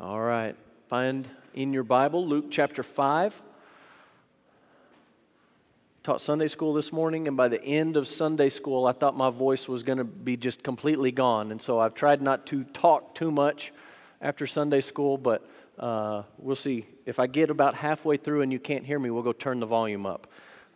All right. Find in your Bible Luke chapter 5. Taught Sunday school this morning, and by the end of Sunday school, I thought my voice was going to be just completely gone. And so I've tried not to talk too much after Sunday school, but uh, we'll see. If I get about halfway through and you can't hear me, we'll go turn the volume up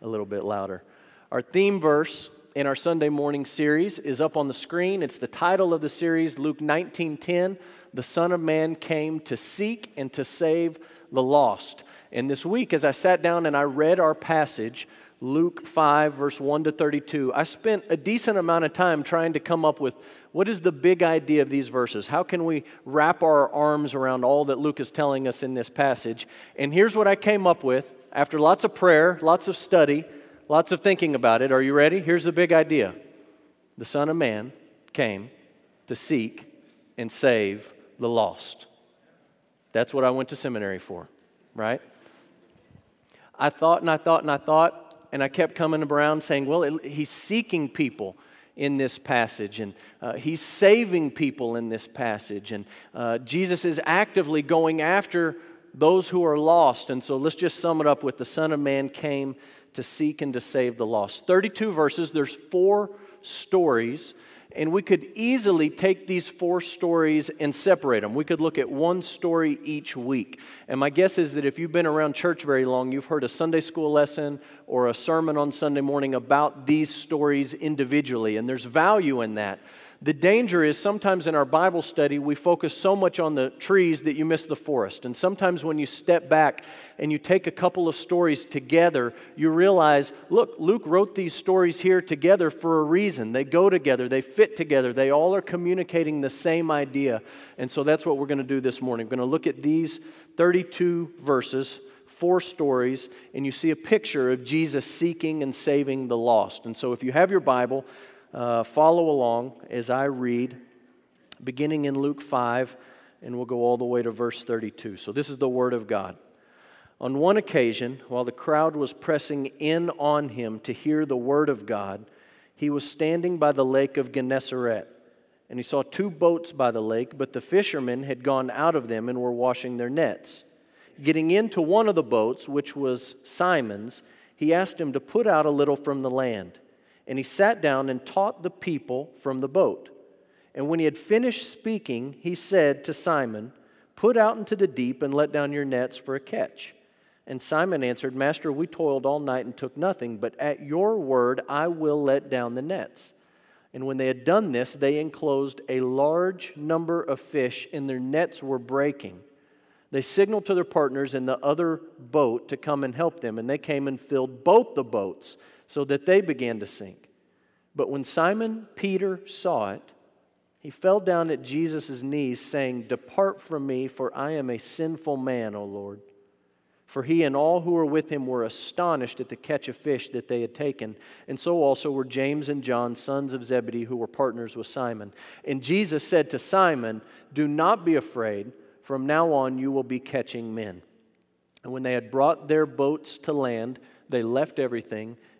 a little bit louder. Our theme verse in our Sunday morning series is up on the screen. It's the title of the series, Luke 19:10. The Son of Man came to seek and to save the lost. And this week, as I sat down and I read our passage, Luke 5, verse 1 to 32, I spent a decent amount of time trying to come up with what is the big idea of these verses? How can we wrap our arms around all that Luke is telling us in this passage? And here's what I came up with after lots of prayer, lots of study lots of thinking about it. Are you ready? Here's the big idea The Son of Man came to seek and save the lost. That's what I went to seminary for, right? I thought and I thought and I thought, and I kept coming around saying, well, he's seeking people in this passage, and uh, he's saving people in this passage, and uh, Jesus is actively going after those who are lost. And so let's just sum it up with the Son of Man came to seek and to save the lost. 32 verses, there's four stories, and we could easily take these four stories and separate them. We could look at one story each week. And my guess is that if you've been around church very long, you've heard a Sunday school lesson or a sermon on Sunday morning about these stories individually, and there's value in that. The danger is sometimes in our Bible study, we focus so much on the trees that you miss the forest. And sometimes when you step back and you take a couple of stories together, you realize look, Luke wrote these stories here together for a reason. They go together, they fit together, they all are communicating the same idea. And so that's what we're going to do this morning. We're going to look at these 32 verses four stories, and you see a picture of Jesus seeking and saving the lost. And so, if you have your Bible, uh, follow along as I read, beginning in Luke 5, and we'll go all the way to verse 32. So, this is the Word of God. On one occasion, while the crowd was pressing in on him to hear the Word of God, he was standing by the lake of Gennesaret. And he saw two boats by the lake, but the fishermen had gone out of them and were washing their nets. Getting into one of the boats, which was Simon's, he asked him to put out a little from the land and he sat down and taught the people from the boat. And when he had finished speaking, he said to Simon, Put out into the deep and let down your nets for a catch. And Simon answered, Master, we toiled all night and took nothing, but at your word I will let down the nets. And when they had done this, they enclosed a large number of fish, and their nets were breaking. They signaled to their partners in the other boat to come and help them, and they came and filled both the boats so that they began to sink. But when Simon Peter saw it, he fell down at Jesus' knees, saying, Depart from me, for I am a sinful man, O Lord. For he and all who were with him were astonished at the catch of fish that they had taken. And so also were James and John, sons of Zebedee, who were partners with Simon. And Jesus said to Simon, Do not be afraid. From now on you will be catching men. And when they had brought their boats to land, they left everything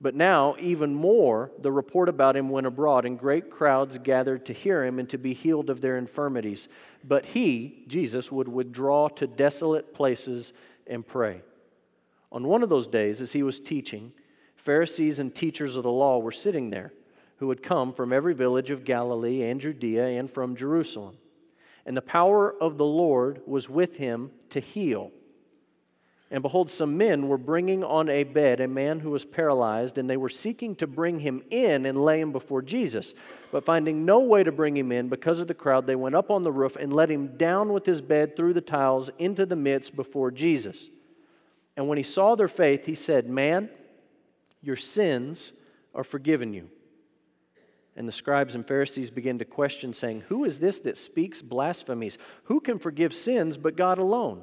But now, even more, the report about him went abroad, and great crowds gathered to hear him and to be healed of their infirmities. But he, Jesus, would withdraw to desolate places and pray. On one of those days, as he was teaching, Pharisees and teachers of the law were sitting there, who had come from every village of Galilee and Judea and from Jerusalem. And the power of the Lord was with him to heal. And behold, some men were bringing on a bed a man who was paralyzed, and they were seeking to bring him in and lay him before Jesus. But finding no way to bring him in because of the crowd, they went up on the roof and let him down with his bed through the tiles into the midst before Jesus. And when he saw their faith, he said, Man, your sins are forgiven you. And the scribes and Pharisees began to question, saying, Who is this that speaks blasphemies? Who can forgive sins but God alone?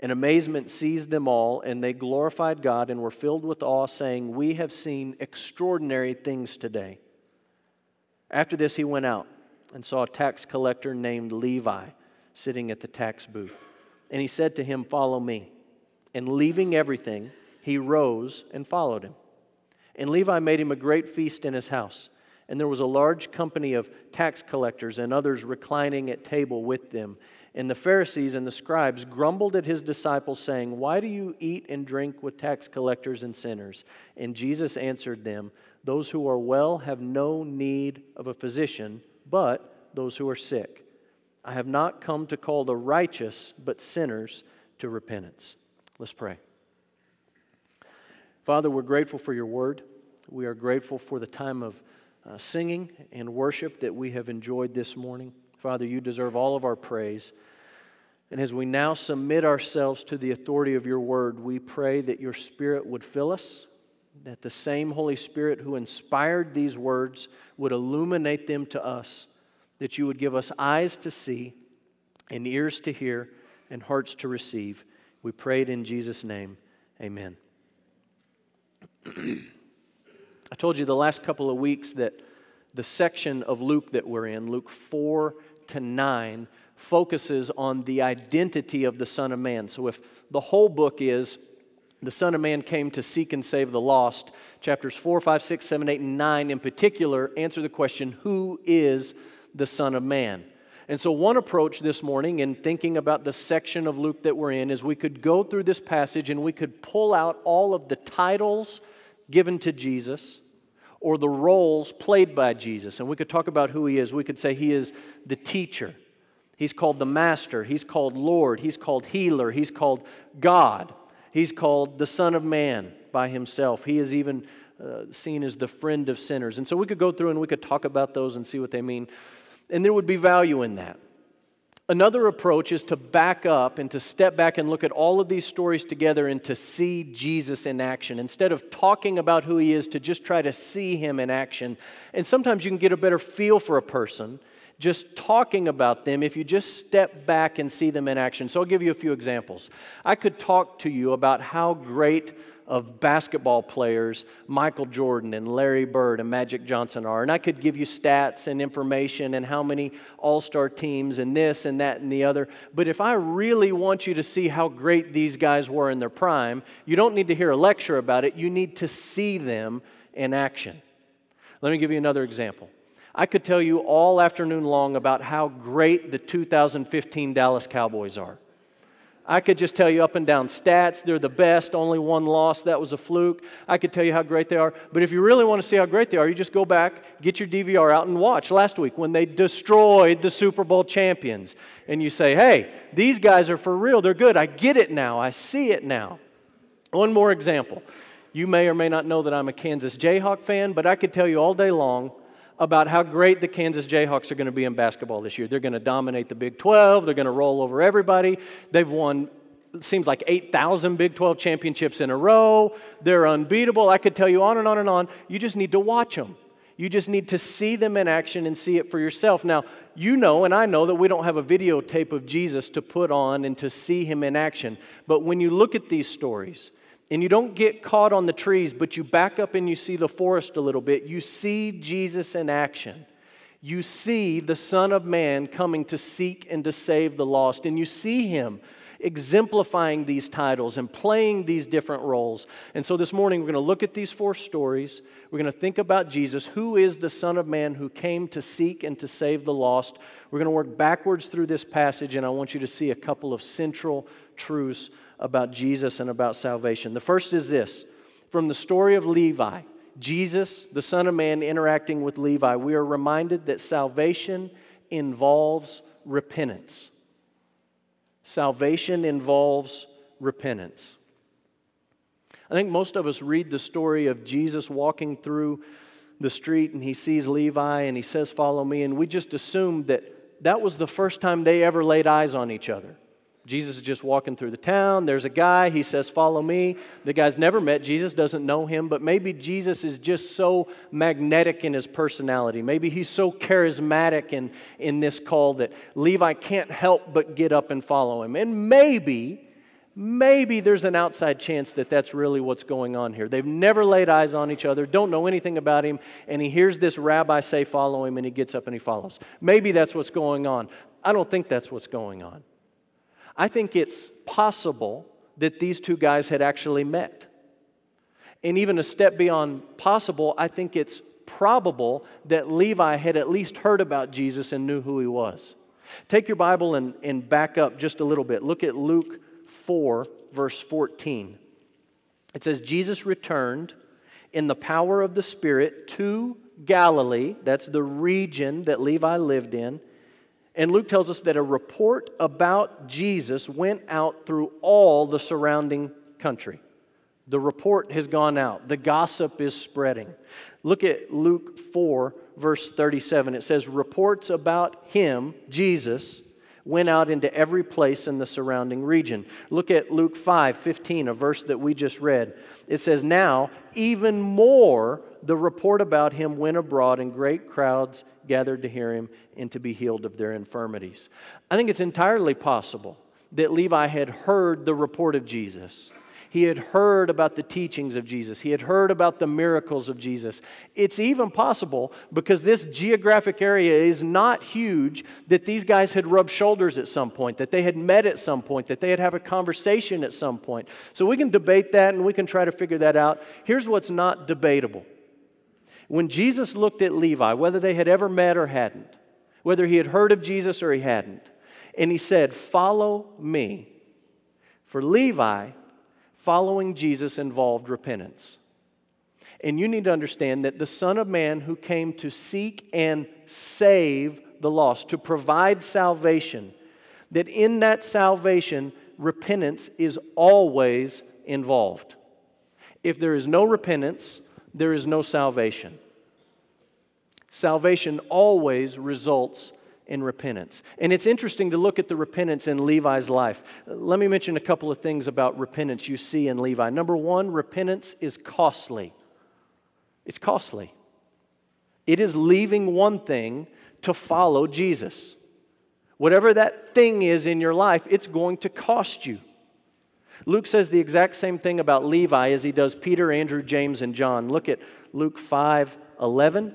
And amazement seized them all, and they glorified God and were filled with awe, saying, We have seen extraordinary things today. After this, he went out and saw a tax collector named Levi sitting at the tax booth. And he said to him, Follow me. And leaving everything, he rose and followed him. And Levi made him a great feast in his house. And there was a large company of tax collectors and others reclining at table with them. And the Pharisees and the scribes grumbled at his disciples, saying, Why do you eat and drink with tax collectors and sinners? And Jesus answered them, Those who are well have no need of a physician, but those who are sick. I have not come to call the righteous, but sinners to repentance. Let's pray. Father, we're grateful for your word. We are grateful for the time of uh, singing and worship that we have enjoyed this morning. Father, you deserve all of our praise. And as we now submit ourselves to the authority of your word, we pray that your spirit would fill us, that the same Holy Spirit who inspired these words would illuminate them to us, that you would give us eyes to see and ears to hear and hearts to receive. We pray it in Jesus' name. Amen. I told you the last couple of weeks that the section of Luke that we're in, Luke 4 to 9, focuses on the identity of the Son of Man. So if the whole book is the Son of Man came to seek and save the lost, chapters 4, 5, 6, 7, 8, and 9 in particular answer the question who is the Son of Man? And so, one approach this morning in thinking about the section of Luke that we're in is we could go through this passage and we could pull out all of the titles given to Jesus or the roles played by Jesus. And we could talk about who he is. We could say he is the teacher, he's called the master, he's called Lord, he's called healer, he's called God, he's called the Son of Man by himself. He is even uh, seen as the friend of sinners. And so we could go through and we could talk about those and see what they mean and there would be value in that. Another approach is to back up and to step back and look at all of these stories together and to see Jesus in action. Instead of talking about who he is, to just try to see him in action. And sometimes you can get a better feel for a person just talking about them if you just step back and see them in action. So I'll give you a few examples. I could talk to you about how great of basketball players Michael Jordan and Larry Bird and Magic Johnson are. And I could give you stats and information and how many all star teams and this and that and the other. But if I really want you to see how great these guys were in their prime, you don't need to hear a lecture about it. You need to see them in action. Let me give you another example. I could tell you all afternoon long about how great the 2015 Dallas Cowboys are. I could just tell you up and down stats. They're the best, only one loss. That was a fluke. I could tell you how great they are. But if you really want to see how great they are, you just go back, get your DVR out, and watch last week when they destroyed the Super Bowl champions. And you say, hey, these guys are for real. They're good. I get it now. I see it now. One more example. You may or may not know that I'm a Kansas Jayhawk fan, but I could tell you all day long about how great the Kansas Jayhawks are going to be in basketball this year. They're going to dominate the Big 12, they're going to roll over everybody. They've won it seems like 8,000 Big 12 championships in a row. They're unbeatable. I could tell you on and on and on. You just need to watch them. You just need to see them in action and see it for yourself. Now, you know, and I know that we don't have a videotape of Jesus to put on and to see him in action. But when you look at these stories, and you don't get caught on the trees, but you back up and you see the forest a little bit, you see Jesus in action. You see the Son of Man coming to seek and to save the lost, and you see him exemplifying these titles and playing these different roles. And so this morning, we're going to look at these four stories. We're going to think about Jesus, who is the Son of Man who came to seek and to save the lost. We're going to work backwards through this passage, and I want you to see a couple of central truths about Jesus and about salvation. The first is this from the story of Levi, Jesus, the Son of Man, interacting with Levi, we are reminded that salvation involves repentance. Salvation involves repentance. I think most of us read the story of Jesus walking through the street and he sees Levi and he says, Follow me. And we just assume that that was the first time they ever laid eyes on each other. Jesus is just walking through the town. There's a guy. He says, Follow me. The guy's never met Jesus, doesn't know him, but maybe Jesus is just so magnetic in his personality. Maybe he's so charismatic in, in this call that Levi can't help but get up and follow him. And maybe, maybe there's an outside chance that that's really what's going on here. They've never laid eyes on each other, don't know anything about him, and he hears this rabbi say, Follow him, and he gets up and he follows. Maybe that's what's going on. I don't think that's what's going on. I think it's possible that these two guys had actually met. And even a step beyond possible, I think it's probable that Levi had at least heard about Jesus and knew who he was. Take your Bible and, and back up just a little bit. Look at Luke 4, verse 14. It says, Jesus returned in the power of the Spirit to Galilee, that's the region that Levi lived in and Luke tells us that a report about Jesus went out through all the surrounding country. The report has gone out, the gossip is spreading. Look at Luke 4, verse 37. It says, Reports about him, Jesus, went out into every place in the surrounding region. Look at Luke 5, 15, a verse that we just read. It says, Now, even more, the report about him went abroad, and great crowds gathered to hear him and to be healed of their infirmities. I think it's entirely possible that Levi had heard the report of Jesus. He had heard about the teachings of Jesus. He had heard about the miracles of Jesus. It's even possible, because this geographic area is not huge, that these guys had rubbed shoulders at some point, that they had met at some point, that they had had a conversation at some point. So we can debate that and we can try to figure that out. Here's what's not debatable when Jesus looked at Levi, whether they had ever met or hadn't, whether he had heard of Jesus or he hadn't, and he said, Follow me. For Levi, following Jesus involved repentance. And you need to understand that the Son of Man who came to seek and save the lost, to provide salvation, that in that salvation, repentance is always involved. If there is no repentance, there is no salvation. Salvation always results in repentance. And it's interesting to look at the repentance in Levi's life. Let me mention a couple of things about repentance you see in Levi. Number one, repentance is costly. It's costly. It is leaving one thing to follow Jesus. Whatever that thing is in your life, it's going to cost you. Luke says the exact same thing about Levi as he does Peter, Andrew, James, and John. Look at Luke 5 11,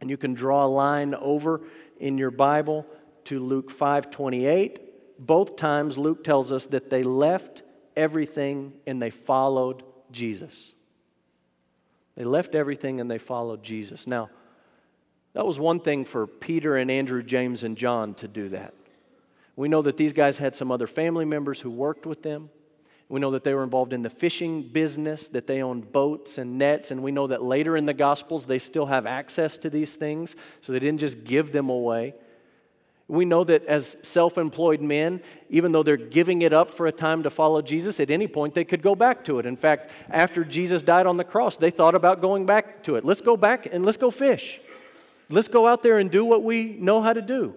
and you can draw a line over in your Bible to Luke 5 28. Both times, Luke tells us that they left everything and they followed Jesus. They left everything and they followed Jesus. Now, that was one thing for Peter and Andrew, James, and John to do that. We know that these guys had some other family members who worked with them. We know that they were involved in the fishing business, that they owned boats and nets, and we know that later in the Gospels they still have access to these things, so they didn't just give them away. We know that as self employed men, even though they're giving it up for a time to follow Jesus, at any point they could go back to it. In fact, after Jesus died on the cross, they thought about going back to it. Let's go back and let's go fish. Let's go out there and do what we know how to do.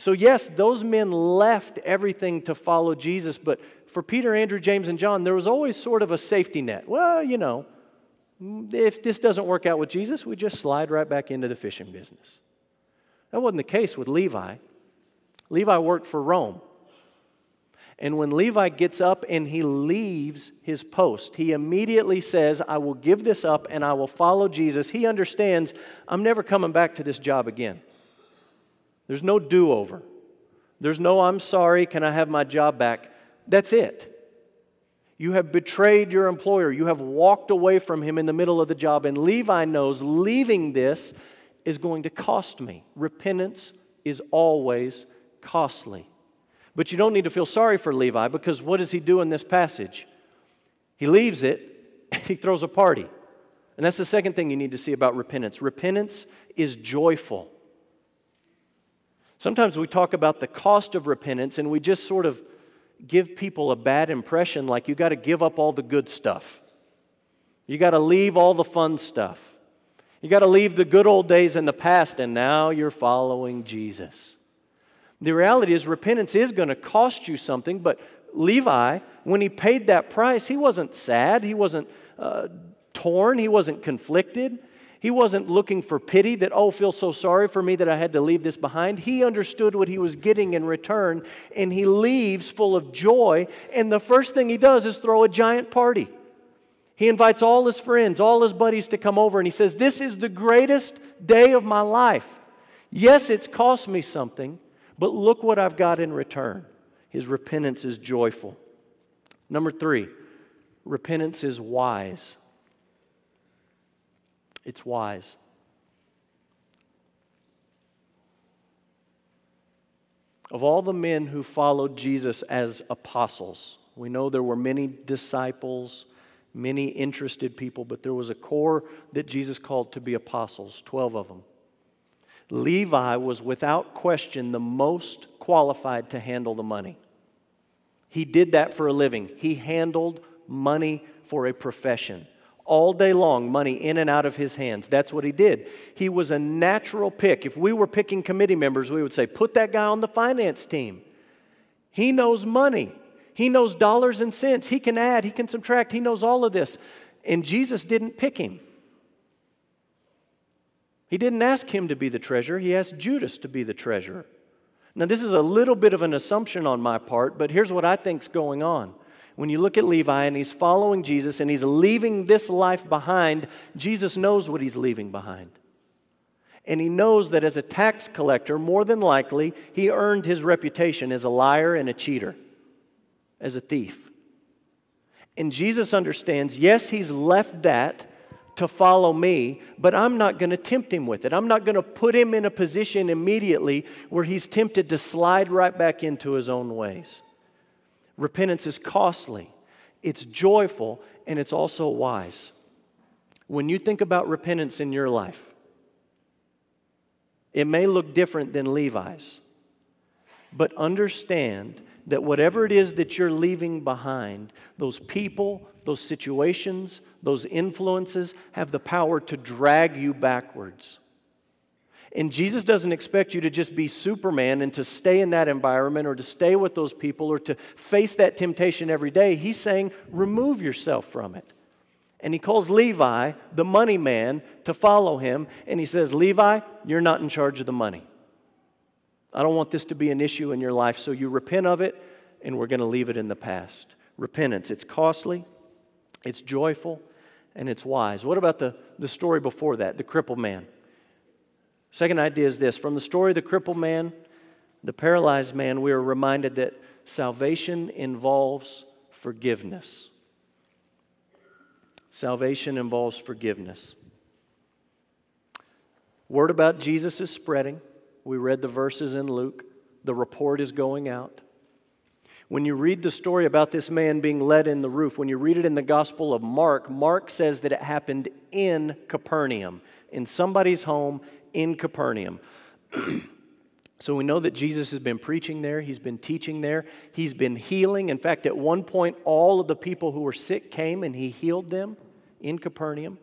So, yes, those men left everything to follow Jesus, but for Peter, Andrew, James, and John, there was always sort of a safety net. Well, you know, if this doesn't work out with Jesus, we just slide right back into the fishing business. That wasn't the case with Levi. Levi worked for Rome. And when Levi gets up and he leaves his post, he immediately says, I will give this up and I will follow Jesus. He understands, I'm never coming back to this job again. There's no do over. There's no, I'm sorry, can I have my job back? That's it. You have betrayed your employer. You have walked away from him in the middle of the job. And Levi knows leaving this is going to cost me. Repentance is always costly. But you don't need to feel sorry for Levi because what does he do in this passage? He leaves it and he throws a party. And that's the second thing you need to see about repentance. Repentance is joyful. Sometimes we talk about the cost of repentance and we just sort of give people a bad impression like you got to give up all the good stuff. You got to leave all the fun stuff. You got to leave the good old days in the past and now you're following Jesus. The reality is, repentance is going to cost you something, but Levi, when he paid that price, he wasn't sad, he wasn't uh, torn, he wasn't conflicted. He wasn't looking for pity that, oh, feel so sorry for me that I had to leave this behind. He understood what he was getting in return, and he leaves full of joy. And the first thing he does is throw a giant party. He invites all his friends, all his buddies to come over, and he says, This is the greatest day of my life. Yes, it's cost me something, but look what I've got in return. His repentance is joyful. Number three, repentance is wise. It's wise. Of all the men who followed Jesus as apostles, we know there were many disciples, many interested people, but there was a core that Jesus called to be apostles, 12 of them. Levi was without question the most qualified to handle the money. He did that for a living. He handled money for a profession. All day long, money in and out of his hands. That's what he did. He was a natural pick. If we were picking committee members, we would say, put that guy on the finance team. He knows money, he knows dollars and cents. He can add, he can subtract, he knows all of this. And Jesus didn't pick him. He didn't ask him to be the treasurer, he asked Judas to be the treasurer. Now, this is a little bit of an assumption on my part, but here's what I think's going on. When you look at Levi and he's following Jesus and he's leaving this life behind, Jesus knows what he's leaving behind. And he knows that as a tax collector, more than likely, he earned his reputation as a liar and a cheater, as a thief. And Jesus understands yes, he's left that to follow me, but I'm not going to tempt him with it. I'm not going to put him in a position immediately where he's tempted to slide right back into his own ways. Repentance is costly, it's joyful, and it's also wise. When you think about repentance in your life, it may look different than Levi's, but understand that whatever it is that you're leaving behind, those people, those situations, those influences have the power to drag you backwards. And Jesus doesn't expect you to just be Superman and to stay in that environment or to stay with those people or to face that temptation every day. He's saying, remove yourself from it. And he calls Levi, the money man, to follow him. And he says, Levi, you're not in charge of the money. I don't want this to be an issue in your life, so you repent of it, and we're going to leave it in the past. Repentance, it's costly, it's joyful, and it's wise. What about the, the story before that, the crippled man? Second idea is this from the story of the crippled man, the paralyzed man, we are reminded that salvation involves forgiveness. Salvation involves forgiveness. Word about Jesus is spreading. We read the verses in Luke. The report is going out. When you read the story about this man being led in the roof, when you read it in the Gospel of Mark, Mark says that it happened in Capernaum, in somebody's home in Capernaum. so we know that Jesus has been preaching there, he's been teaching there, he's been healing. In fact, at one point, all of the people who were sick came and he healed them in Capernaum.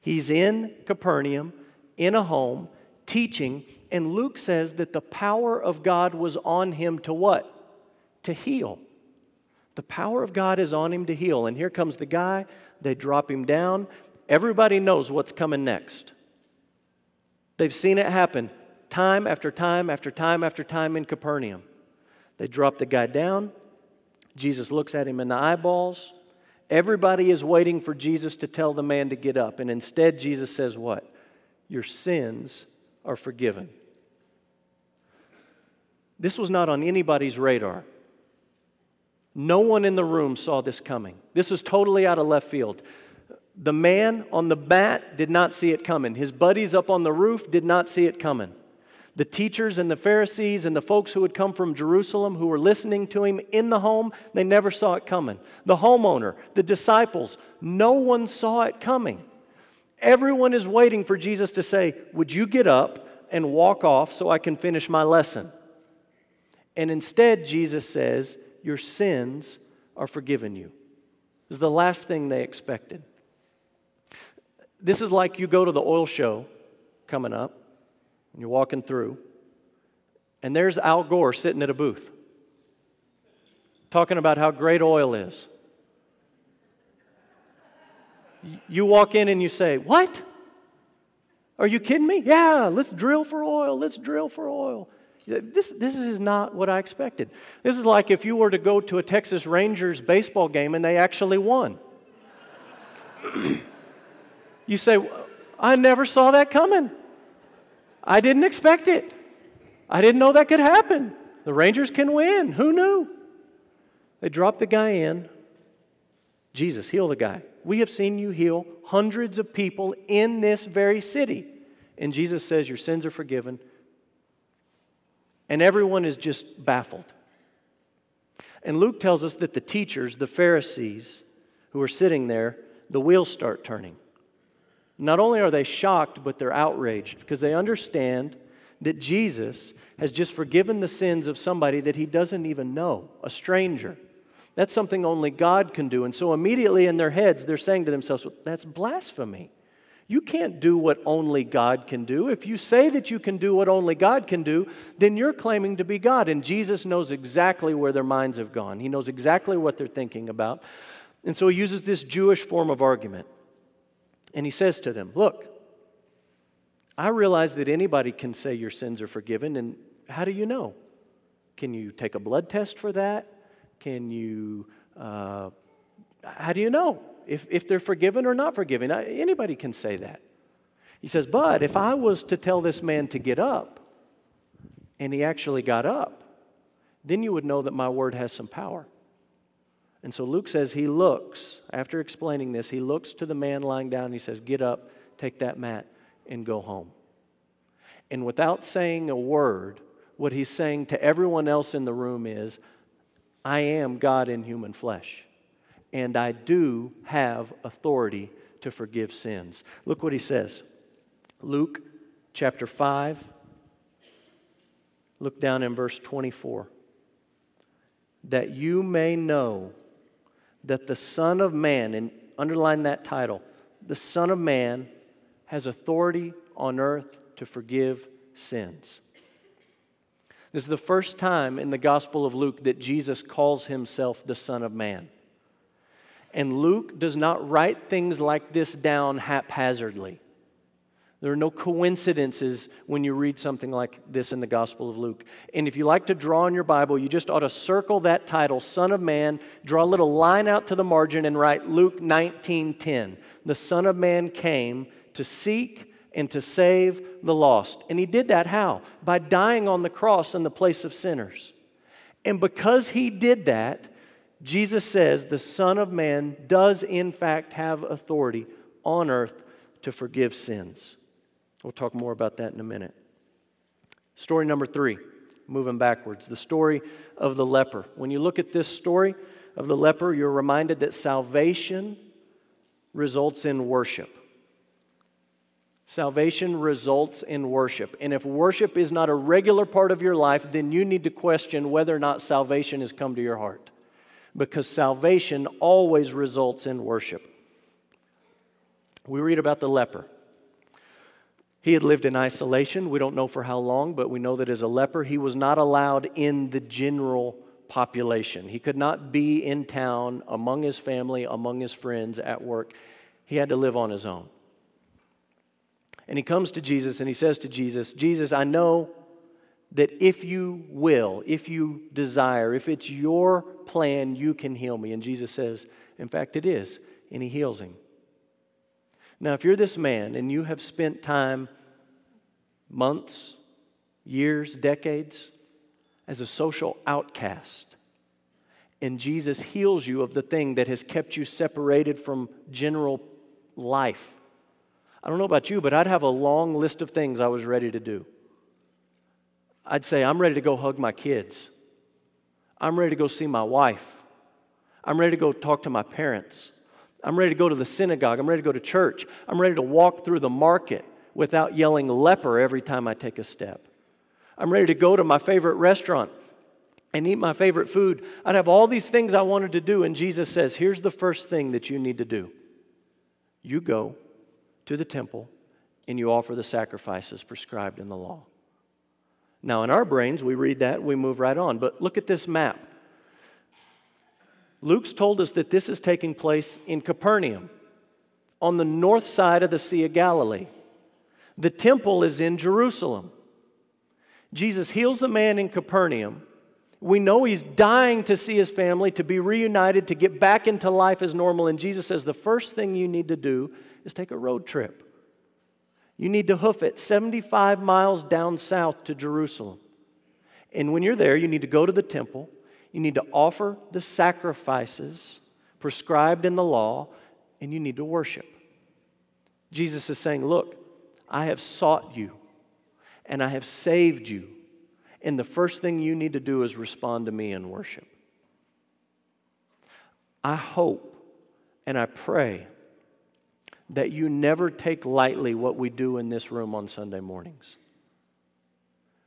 He's in Capernaum, in a home, teaching, and Luke says that the power of God was on him to what? to heal. The power of God is on him to heal. And here comes the guy. They drop him down. Everybody knows what's coming next. They've seen it happen time after time after time after time in Capernaum. They drop the guy down. Jesus looks at him in the eyeballs. Everybody is waiting for Jesus to tell the man to get up. And instead, Jesus says, What? Your sins are forgiven. This was not on anybody's radar. No one in the room saw this coming. This was totally out of left field. The man on the mat did not see it coming. His buddies up on the roof did not see it coming. The teachers and the Pharisees and the folks who had come from Jerusalem who were listening to him in the home, they never saw it coming. The homeowner, the disciples, no one saw it coming. Everyone is waiting for Jesus to say, Would you get up and walk off so I can finish my lesson. And instead, Jesus says, Your sins are forgiven you. Is the last thing they expected. This is like you go to the oil show coming up, and you're walking through, and there's Al Gore sitting at a booth talking about how great oil is. You walk in and you say, What? Are you kidding me? Yeah, let's drill for oil. Let's drill for oil. This, this is not what I expected. This is like if you were to go to a Texas Rangers baseball game and they actually won. you say, I never saw that coming. I didn't expect it. I didn't know that could happen. The Rangers can win. Who knew? They drop the guy in. Jesus, heal the guy. We have seen you heal hundreds of people in this very city. And Jesus says, Your sins are forgiven. And everyone is just baffled. And Luke tells us that the teachers, the Pharisees, who are sitting there, the wheels start turning. Not only are they shocked, but they're outraged because they understand that Jesus has just forgiven the sins of somebody that he doesn't even know, a stranger. That's something only God can do. And so immediately in their heads, they're saying to themselves, well, That's blasphemy. You can't do what only God can do. If you say that you can do what only God can do, then you're claiming to be God. And Jesus knows exactly where their minds have gone, He knows exactly what they're thinking about. And so He uses this Jewish form of argument. And He says to them, Look, I realize that anybody can say your sins are forgiven. And how do you know? Can you take a blood test for that? Can you, uh, how do you know? if, if they're forgiven or not forgiven. Anybody can say that. He says, But if I was to tell this man to get up, and he actually got up, then you would know that my word has some power. And so Luke says he looks, after explaining this, he looks to the man lying down he says, Get up, take that mat, and go home. And without saying a word, what he's saying to everyone else in the room is, I am God in human flesh and I do have authority to forgive sins. Look what he says. Luke chapter 5, look down in verse 24. That you may know that the Son of Man, and underline that title, the Son of Man has authority on earth to forgive sins. This is the first time in the Gospel of Luke that Jesus calls himself the Son of Man. And Luke does not write things like this down haphazardly. There are no coincidences when you read something like this in the Gospel of Luke. And if you like to draw in your Bible, you just ought to circle that title, Son of Man, draw a little line out to the margin and write Luke 19:10. The Son of Man came to seek and to save the lost. And he did that how? By dying on the cross in the place of sinners. And because he did that, Jesus says the Son of Man does, in fact, have authority on earth to forgive sins. We'll talk more about that in a minute. Story number three, moving backwards, the story of the leper. When you look at this story of the leper, you're reminded that salvation results in worship. Salvation results in worship. And if worship is not a regular part of your life, then you need to question whether or not salvation has come to your heart because salvation always results in worship. We read about the leper. He had lived in isolation. We don't know for how long, but we know that as a leper, he was not allowed in the general population. He could not be in town among his family, among his friends, at work. He had to live on his own. And he comes to Jesus and he says to Jesus, Jesus, I know that if you will, if you desire, if it's your plan, you can heal me. And Jesus says, In fact, it is. And he heals him. Now, if you're this man and you have spent time, months, years, decades, as a social outcast, and Jesus heals you of the thing that has kept you separated from general life, I don't know about you, but I'd have a long list of things I was ready to do. I'd say, I'm ready to go hug my kids. I'm ready to go see my wife. I'm ready to go talk to my parents. I'm ready to go to the synagogue. I'm ready to go to church. I'm ready to walk through the market without yelling leper every time I take a step. I'm ready to go to my favorite restaurant and eat my favorite food. I'd have all these things I wanted to do, and Jesus says, Here's the first thing that you need to do you go to the temple and you offer the sacrifices prescribed in the law. Now, in our brains, we read that, we move right on. But look at this map. Luke's told us that this is taking place in Capernaum, on the north side of the Sea of Galilee. The temple is in Jerusalem. Jesus heals the man in Capernaum. We know he's dying to see his family, to be reunited, to get back into life as normal. And Jesus says the first thing you need to do is take a road trip. You need to hoof it 75 miles down south to Jerusalem. And when you're there, you need to go to the temple. You need to offer the sacrifices prescribed in the law, and you need to worship. Jesus is saying, Look, I have sought you, and I have saved you. And the first thing you need to do is respond to me in worship. I hope and I pray that you never take lightly what we do in this room on Sunday mornings.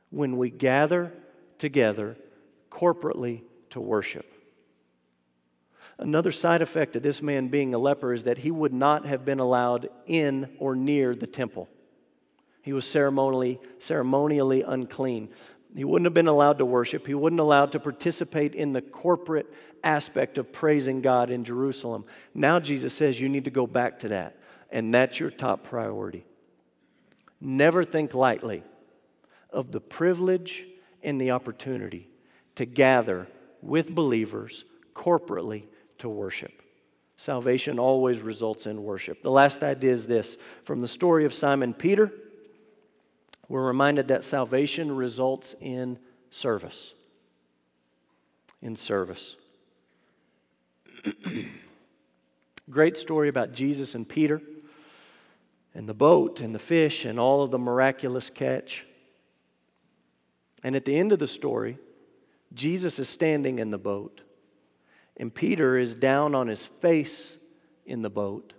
When we gather together corporately to worship. Another side effect of this man being a leper is that he would not have been allowed in or near the temple. He was ceremonially, ceremonially unclean. He wouldn't have been allowed to worship. He wouldn't allowed to participate in the corporate aspect of praising God in Jerusalem. Now Jesus says you need to go back to that and that's your top priority. Never think lightly of the privilege and the opportunity to gather with believers corporately to worship. Salvation always results in worship. The last idea is this from the story of Simon Peter, we're reminded that salvation results in service. In service. Great story about Jesus and Peter and the boat and the fish and all of the miraculous catch. And at the end of the story, Jesus is standing in the boat, and Peter is down on his face in the boat,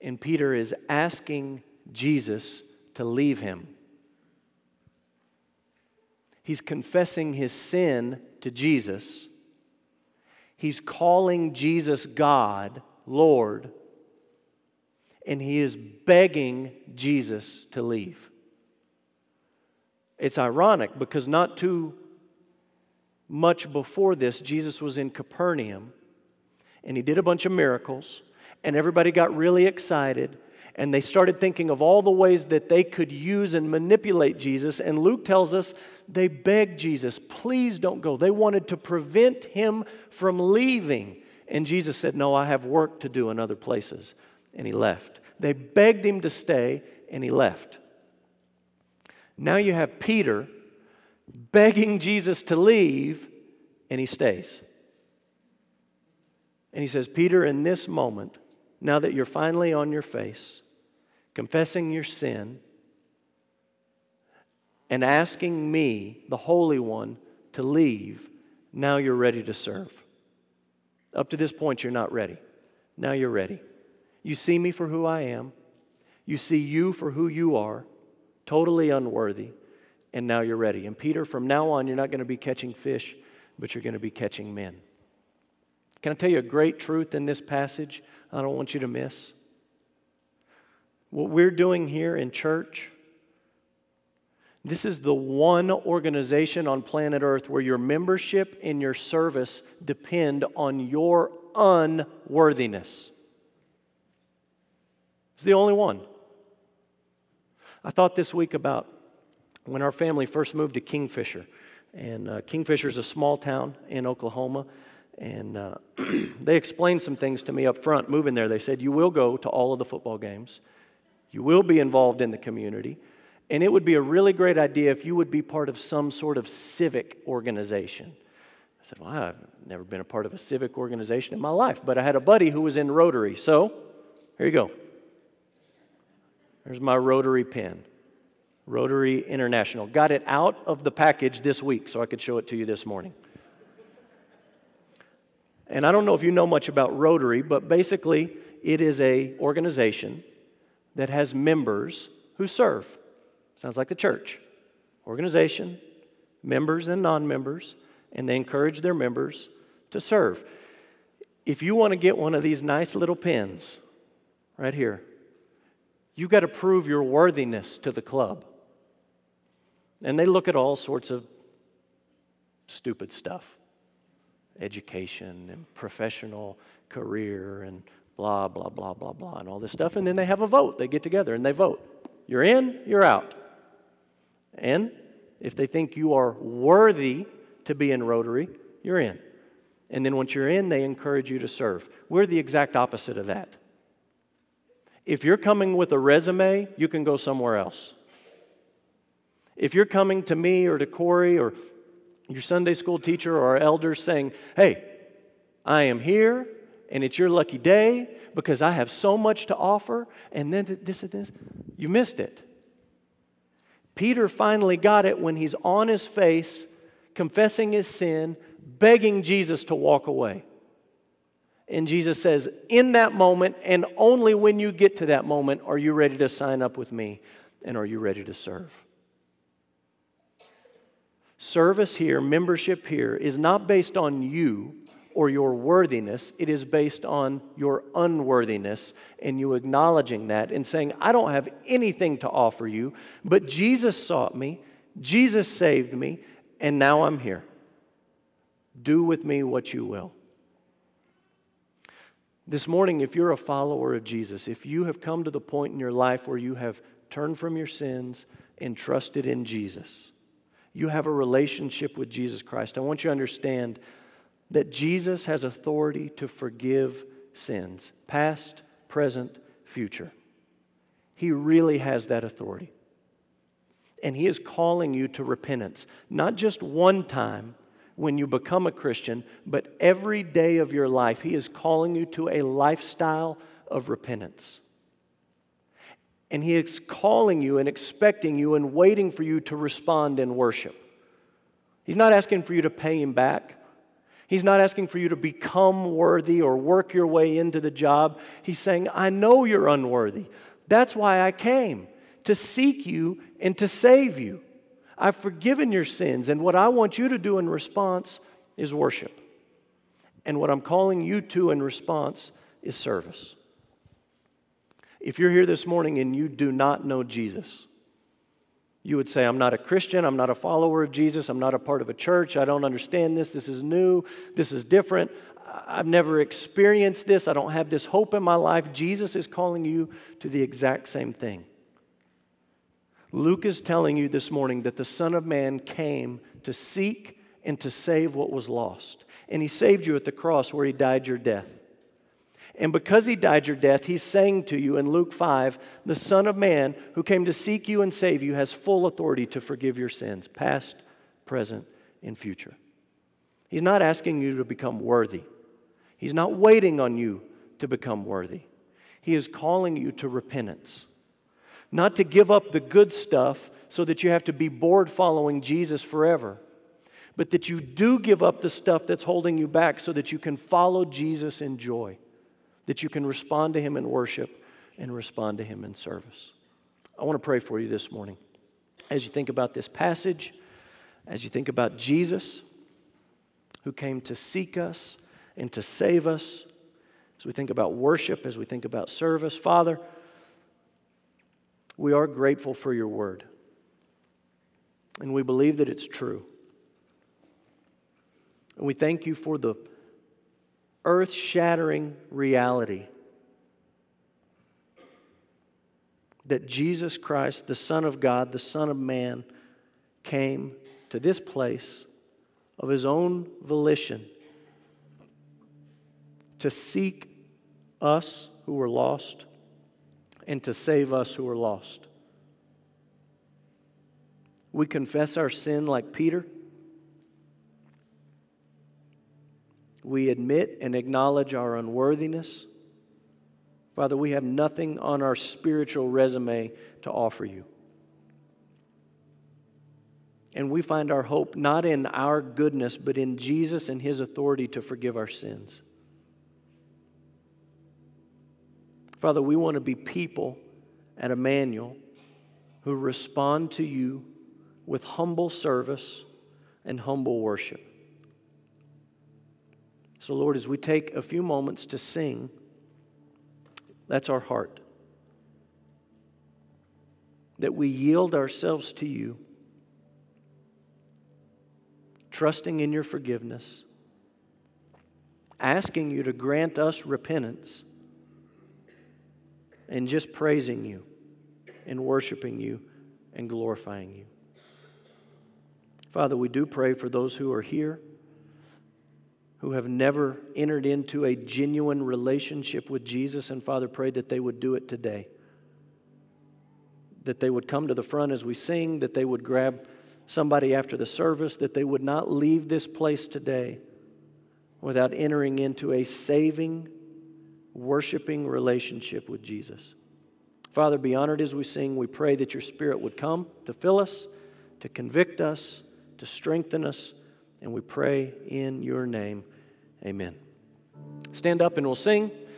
and Peter is asking Jesus to leave him. He's confessing his sin to Jesus. He's calling Jesus God, Lord, and he is begging Jesus to leave. It's ironic because not too much before this, Jesus was in Capernaum and he did a bunch of miracles, and everybody got really excited. And they started thinking of all the ways that they could use and manipulate Jesus. And Luke tells us they begged Jesus, please don't go. They wanted to prevent him from leaving. And Jesus said, No, I have work to do in other places. And he left. They begged him to stay, and he left. Now you have Peter begging Jesus to leave, and he stays. And he says, Peter, in this moment, now that you're finally on your face, confessing your sin, and asking me, the Holy One, to leave, now you're ready to serve. Up to this point, you're not ready. Now you're ready. You see me for who I am. You see you for who you are, totally unworthy, and now you're ready. And Peter, from now on, you're not going to be catching fish, but you're going to be catching men. Can I tell you a great truth in this passage I don't want you to miss? What we're doing here in church, this is the one organization on planet Earth where your membership and your service depend on your unworthiness. It's the only one. I thought this week about when our family first moved to Kingfisher. And uh, Kingfisher is a small town in Oklahoma. And uh, they explained some things to me up front moving there. They said, You will go to all of the football games, you will be involved in the community. And it would be a really great idea if you would be part of some sort of civic organization. I said, Well, I've never been a part of a civic organization in my life, but I had a buddy who was in Rotary. So, here you go. There's my rotary pen. Rotary International. Got it out of the package this week so I could show it to you this morning. And I don't know if you know much about Rotary, but basically it is a organization that has members who serve. Sounds like the church, organization, members and non members, and they encourage their members to serve. If you want to get one of these nice little pins right here, you've got to prove your worthiness to the club. And they look at all sorts of stupid stuff education and professional career and blah, blah, blah, blah, blah, and all this stuff. And then they have a vote. They get together and they vote. You're in, you're out. And if they think you are worthy to be in Rotary, you're in. And then once you're in, they encourage you to serve. We're the exact opposite of that. If you're coming with a resume, you can go somewhere else. If you're coming to me or to Corey or your Sunday school teacher or our elders saying, Hey, I am here and it's your lucky day because I have so much to offer, and then this and this, you missed it. Peter finally got it when he's on his face, confessing his sin, begging Jesus to walk away. And Jesus says, In that moment, and only when you get to that moment, are you ready to sign up with me and are you ready to serve? Service here, membership here, is not based on you or your worthiness, it is based on your unworthiness and you acknowledging that and saying, I don't have anything to offer you, but Jesus sought me, Jesus saved me, and now I'm here. Do with me what you will. This morning, if you're a follower of Jesus, if you have come to the point in your life where you have turned from your sins and trusted in Jesus, you have a relationship with Jesus Christ. I want you to understand that Jesus has authority to forgive sins, past, present, future. He really has that authority. And He is calling you to repentance, not just one time when you become a Christian, but every day of your life. He is calling you to a lifestyle of repentance. And He is calling you and expecting you and waiting for you to respond in worship. He's not asking for you to pay Him back. He's not asking for you to become worthy or work your way into the job. He's saying, I know you're unworthy. That's why I came to seek you and to save you. I've forgiven your sins, and what I want you to do in response is worship. And what I'm calling you to in response is service. If you're here this morning and you do not know Jesus, you would say, I'm not a Christian, I'm not a follower of Jesus, I'm not a part of a church, I don't understand this, this is new, this is different, I've never experienced this, I don't have this hope in my life. Jesus is calling you to the exact same thing. Luke is telling you this morning that the Son of Man came to seek and to save what was lost. And he saved you at the cross where he died your death. And because he died your death, he's saying to you in Luke 5 the Son of Man who came to seek you and save you has full authority to forgive your sins, past, present, and future. He's not asking you to become worthy, he's not waiting on you to become worthy. He is calling you to repentance. Not to give up the good stuff so that you have to be bored following Jesus forever, but that you do give up the stuff that's holding you back so that you can follow Jesus in joy that you can respond to Him in worship and respond to Him in service. I want to pray for you this morning. As you think about this passage, as you think about Jesus, who came to seek us and to save us, as we think about worship, as we think about service, Father, we are grateful for your word. And we believe that it's true. And we thank you for the earth shattering reality that Jesus Christ, the Son of God, the Son of Man, came to this place of his own volition to seek us who were lost and to save us who were lost. We confess our sin like Peter. We admit and acknowledge our unworthiness. Father, we have nothing on our spiritual resume to offer you. And we find our hope not in our goodness, but in Jesus and his authority to forgive our sins. Father, we want to be people at Emmanuel who respond to you with humble service and humble worship. So, Lord, as we take a few moments to sing, that's our heart. That we yield ourselves to you, trusting in your forgiveness, asking you to grant us repentance, and just praising you and worshiping you and glorifying you. Father, we do pray for those who are here who have never entered into a genuine relationship with Jesus. And Father, pray that they would do it today. That they would come to the front as we sing, that they would grab somebody after the service, that they would not leave this place today without entering into a saving, worshiping relationship with Jesus. Father, be honored as we sing. We pray that your Spirit would come to fill us, to convict us, to strengthen us and we pray in your name. Amen. Stand up and we'll sing.